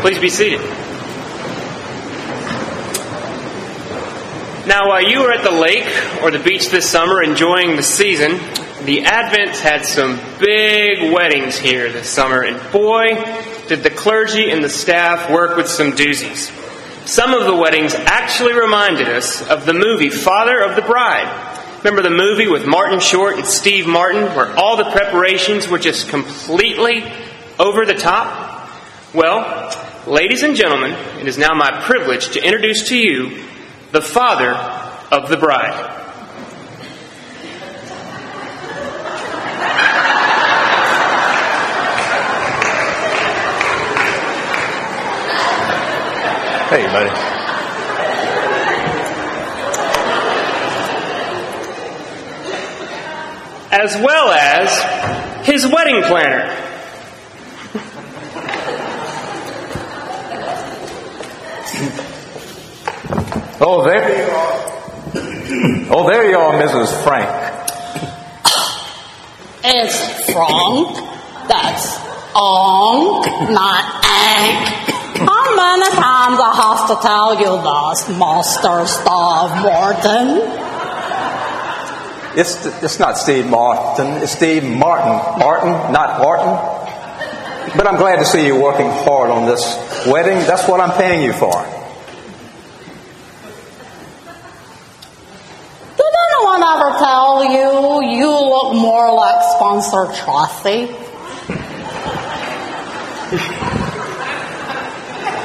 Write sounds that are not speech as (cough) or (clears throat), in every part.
Please be seated. Now, while you were at the lake or the beach this summer enjoying the season, the Advents had some big weddings here this summer, and boy, did the clergy and the staff work with some doozies. Some of the weddings actually reminded us of the movie Father of the Bride. Remember the movie with Martin Short and Steve Martin, where all the preparations were just completely over the top? Well, ladies and gentlemen, it is now my privilege to introduce to you the father of the bride. Hey, buddy. As well as his wedding planner. Oh, oh, there you are. Oh, there you are, Mrs. Frank. It's Frank. That's onk, not ank. How many times I have to tell you this, Master Steve Martin? It's, it's not Steve Martin, it's Steve Martin. Martin, not Martin. But I'm glad to see you working hard on this wedding. That's what I'm paying you for. Did anyone ever tell you you look more like Spencer Tracy?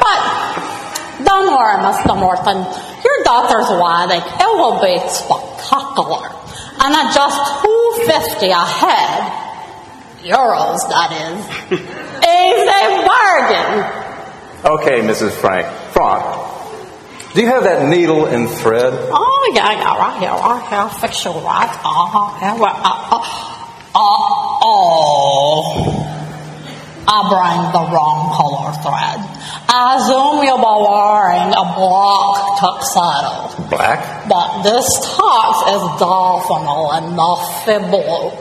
but don't worry, Mr. Morton. Your daughter's wedding, it will be spectacular. And at just 250 a head, euros that is, (laughs) is a bargain. Okay, Mrs. Frank. Frank, do you have that needle and thread? Oh, yeah, yeah, right here, right here. I'll fix you right. Uh, yeah, uh, uh, uh, oh. I bring the wrong color thread. I assume you'll be wearing a black tuxedo. Black? But this tux is definitely nuffy blue.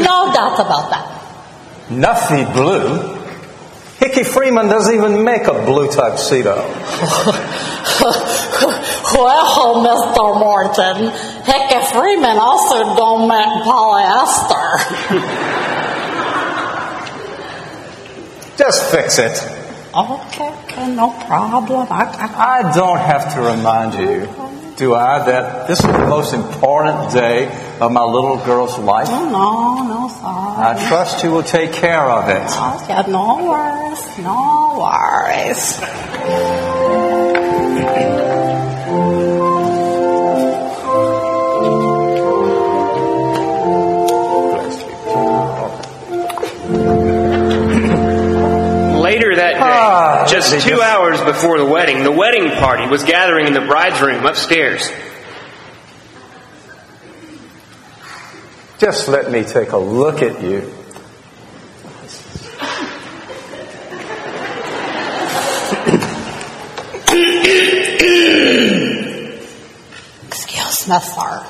No doubt about that. Nuffy blue? Hickey Freeman doesn't even make a blue tuxedo. (laughs) well, Mr. Morton, Hickey Freeman also don't make polyester. (laughs) Just fix it. okay, okay, no problem. I, I, I don't have to remind you, do I, that this is the most important day of my little girl's life? oh, no, no, sorry. I trust you will take care of it. Oh, yeah, no worries, no worries. Later that day, Ah, just two just- hours before the wedding, the wedding party was gathering in the bride's room upstairs. Just let me take a look at you. Excuse me, sir.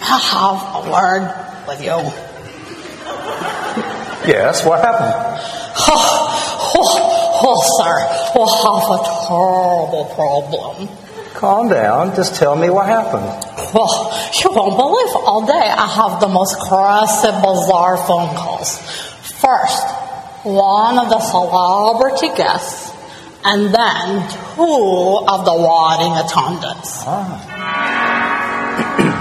I have a word with you. Yes, what happened? (laughs) Oh, oh, oh, sir, we have a terrible problem. Calm down. Just tell me what happened. Well, (laughs) you won't believe all day I have the most crazy, bizarre phone calls. First, one of the celebrity guests, and then two of the wedding attendants. (clears throat)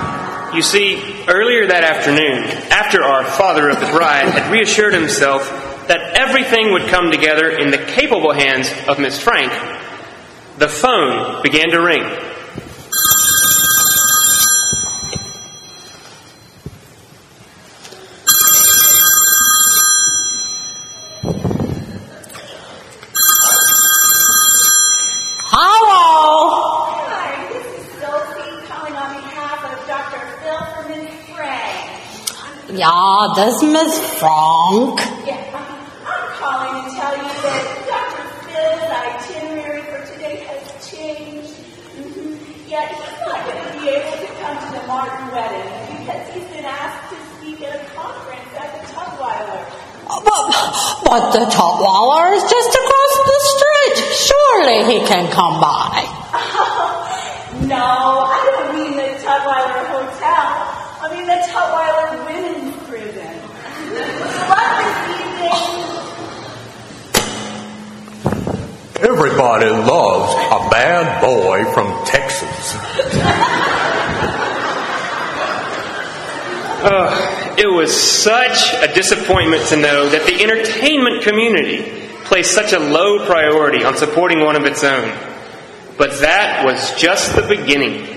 You see, earlier that afternoon, after our father of the bride had reassured himself that everything would come together in the capable hands of Miss Frank, the phone began to ring. Hello! Hi, this is Sophie calling on behalf of Dr. Phil from Miss Frank. This Miss Frank. Yeah, I'm calling to tell you that Dr. Phil's itinerary for today has changed. Mhm. Yet he's not going to be able to come to the Martin wedding because he's been asked to speak at a conference at the Tutwiler. But, but the Tutwiler is just across the street. Surely he can come by. (laughs) no, I don't mean the Tutwiler Hotel. I mean the Tutwiler Women's Prison. What this evening? Everybody loves a bad boy from Texas. Uh, it was such a disappointment to know that the entertainment community placed such a low priority on supporting one of its own. But that was just the beginning.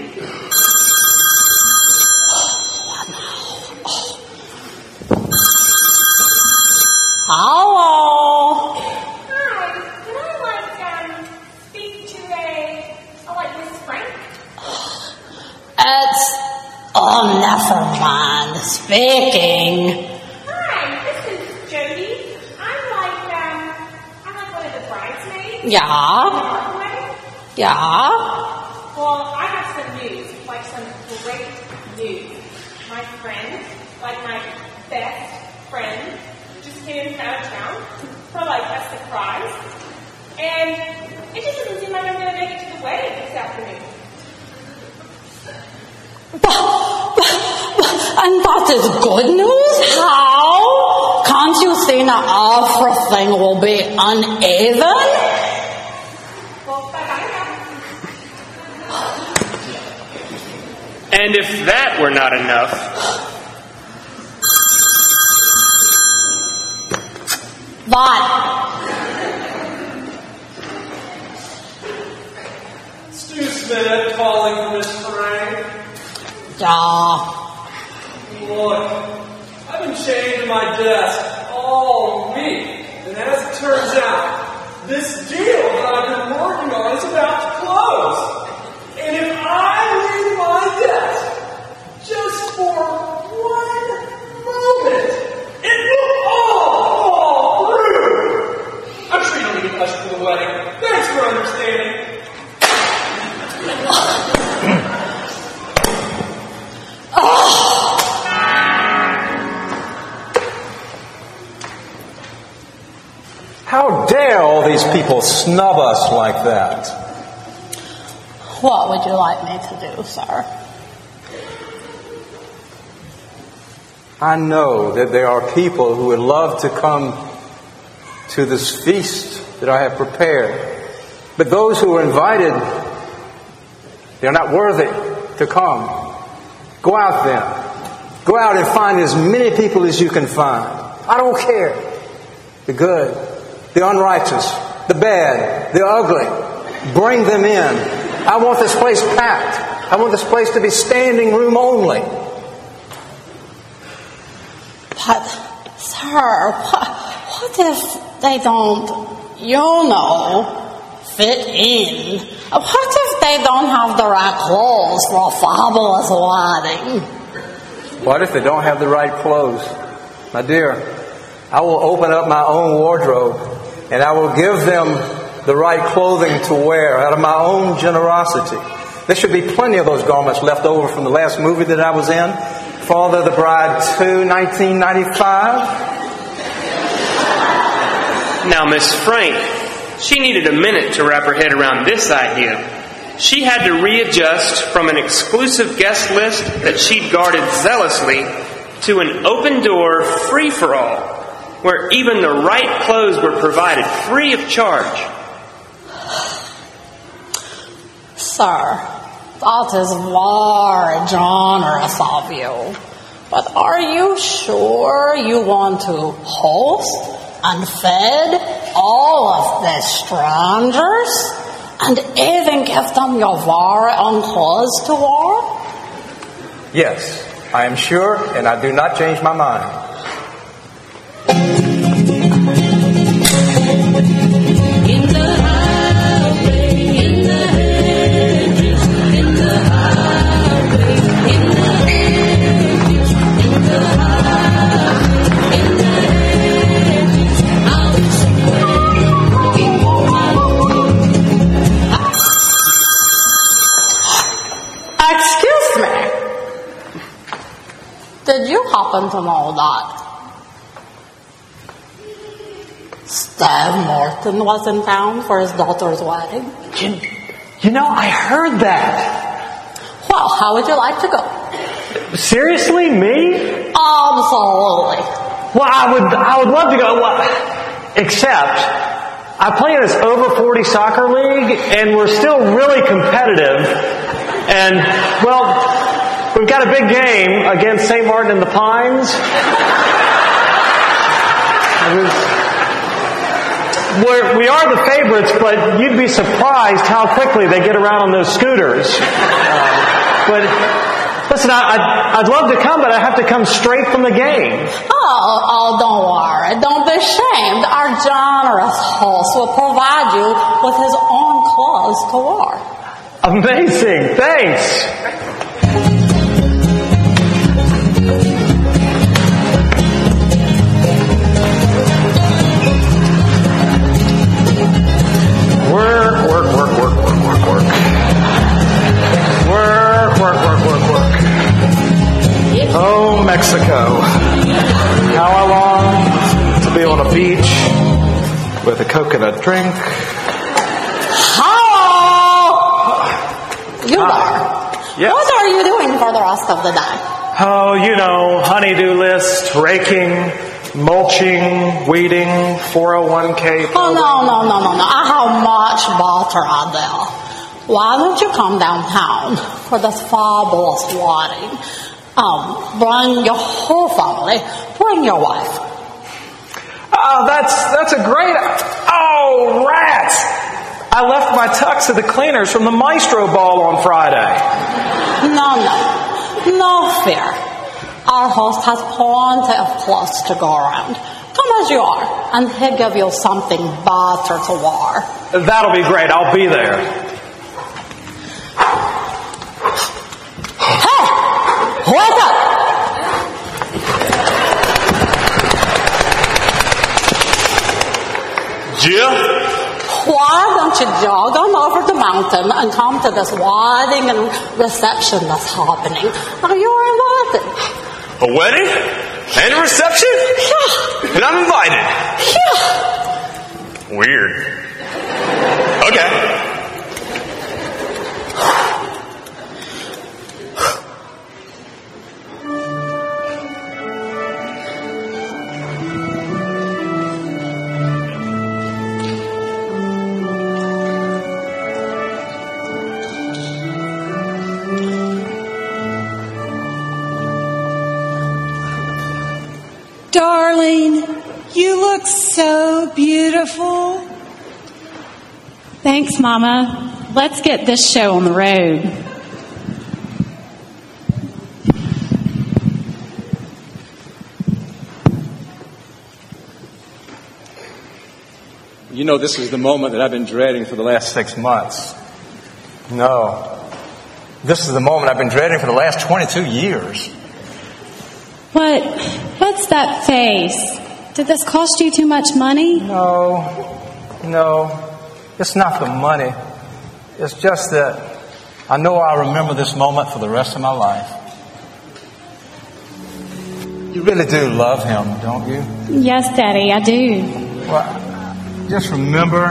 Speaking. Hi, this is Jody. I'm like um I'm like one of the bridesmaids. Yeah. Yeah. Well, I have some news, like some great news. My friend, like my best friend, just came from out of town for like a surprise. And it just doesn't seem like I'm gonna make it to the wedding this afternoon. And that is good news? How? Can't you see now everything will be uneven? Well, bye bye now. And if that were not enough, That Stu Smith calling for Miss Frank. yeah. Chained to my desk all week, and as it turns out, this deal that I've been working on is about to close. People snub us like that? What would you like me to do, sir? I know that there are people who would love to come to this feast that I have prepared. But those who are invited, they're not worthy to come. Go out then. Go out and find as many people as you can find. I don't care. The good, the unrighteous, the bad, the ugly. Bring them in. I want this place packed. I want this place to be standing room only. But, sir, what, what if they don't, you know, fit in? What if they don't have the right clothes for a fabulous wedding? What if they don't have the right clothes? My dear, I will open up my own wardrobe and I will give them the right clothing to wear out of my own generosity. There should be plenty of those garments left over from the last movie that I was in, Father the Bride 2, 1995. now Miss Frank, she needed a minute to wrap her head around this idea. She had to readjust from an exclusive guest list that she'd guarded zealously to an open door free for all, where even the right clothes were provided free of charge. Sir, that is very generous of you. But are you sure you want to host and fed all of the strangers and even give them your very own clothes to wear? Yes, I am sure and I do not change my mind. Did you happen to know that Dave Martin was in town for his daughter's wedding. You, you know, I heard that. Well, how would you like to go? Seriously, me? Absolutely. Well, I would, I would love to go. Well, except, I play in this over 40 soccer league, and we're still really competitive. And, well, we've got a big game against St. Martin in the Pines. We're, we are the favorites, but you'd be surprised how quickly they get around on those scooters. Uh, but listen, I, I'd, I'd love to come, but I have to come straight from the game. Oh, oh, don't worry. Don't be ashamed. Our generous host will provide you with his own clothes to wear. Amazing. Thanks. 401k. Program? Oh, no, no, no, no, no. I have much water out there. Why don't you come downtown for this fabulous wedding? Um, bring your whole family. Bring your wife. Oh, that's, that's a great, oh, rats! I left my tux at the cleaners from the Maestro Ball on Friday. No, no. No fear. Our host has plenty of clothes to go around. Come as you are, and he'll give you something better to wear. That'll be great. I'll be there. Hey! Wake up! Jill? Why don't you jog on over the mountain and come to this wedding and reception that's happening? Are you invited? A wedding? And a reception? Yeah, And I'm invited. yeah. Weird. Okay. Beautiful. Thanks, Mama. Let's get this show on the road. You know, this is the moment that I've been dreading for the last six months. No. This is the moment I've been dreading for the last 22 years. What? What's that face? Did this cost you too much money? No, no. It's not the money. It's just that I know I'll remember this moment for the rest of my life. You really do love him, don't you? Yes, Daddy, I do. Well, just remember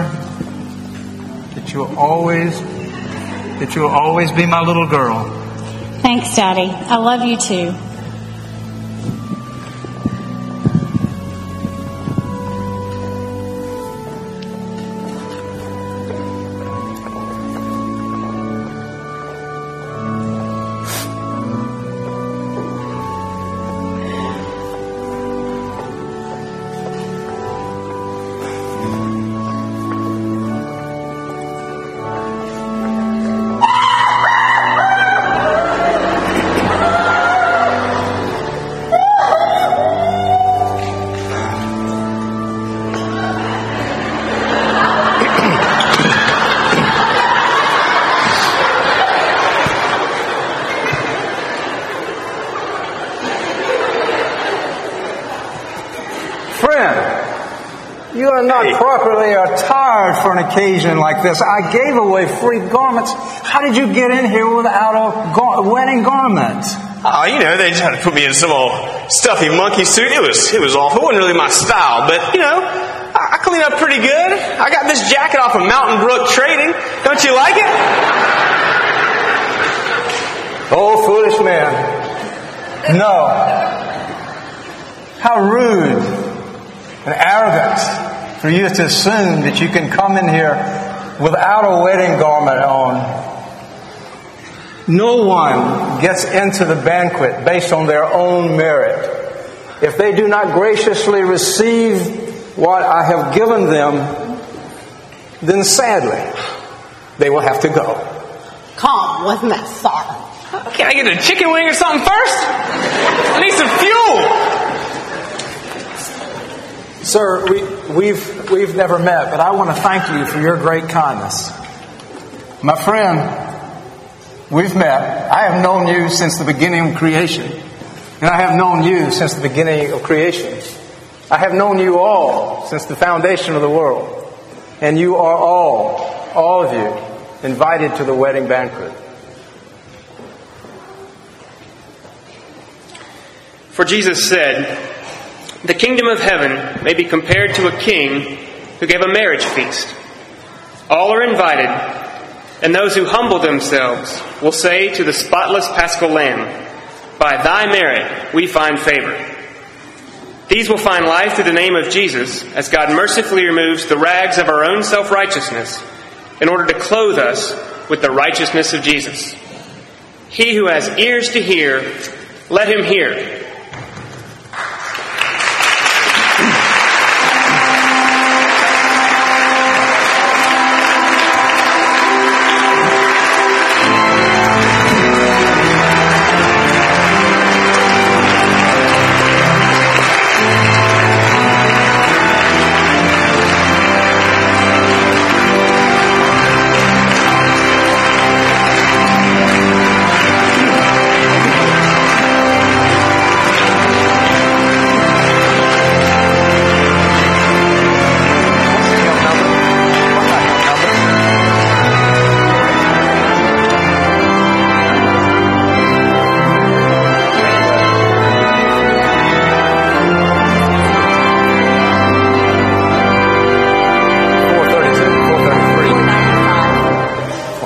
that you'll always, that you'll always be my little girl. Thanks, Daddy. I love you too. An occasion like this. I gave away free garments. How did you get in here without a gar- wedding garment? Oh, you know, they tried to put me in some old stuffy monkey suit. It was, it was awful. It wasn't really my style, but, you know, I, I clean up pretty good. I got this jacket off of Mountain Brook Trading. Don't you like it? Oh, foolish man. No. How rude and arrogant for you to assume that you can come in here without a wedding garment on. No one gets into the banquet based on their own merit. If they do not graciously receive what I have given them, then sadly, they will have to go. Come, wasn't that sir. Can I get a chicken wing or something first? I need some fuel. Sir, we, we've, we've never met, but I want to thank you for your great kindness. My friend, we've met. I have known you since the beginning of creation. And I have known you since the beginning of creation. I have known you all since the foundation of the world. And you are all, all of you, invited to the wedding banquet. For Jesus said, The kingdom of heaven may be compared to a king who gave a marriage feast. All are invited, and those who humble themselves will say to the spotless paschal lamb, By thy merit we find favor. These will find life through the name of Jesus as God mercifully removes the rags of our own self righteousness in order to clothe us with the righteousness of Jesus. He who has ears to hear, let him hear.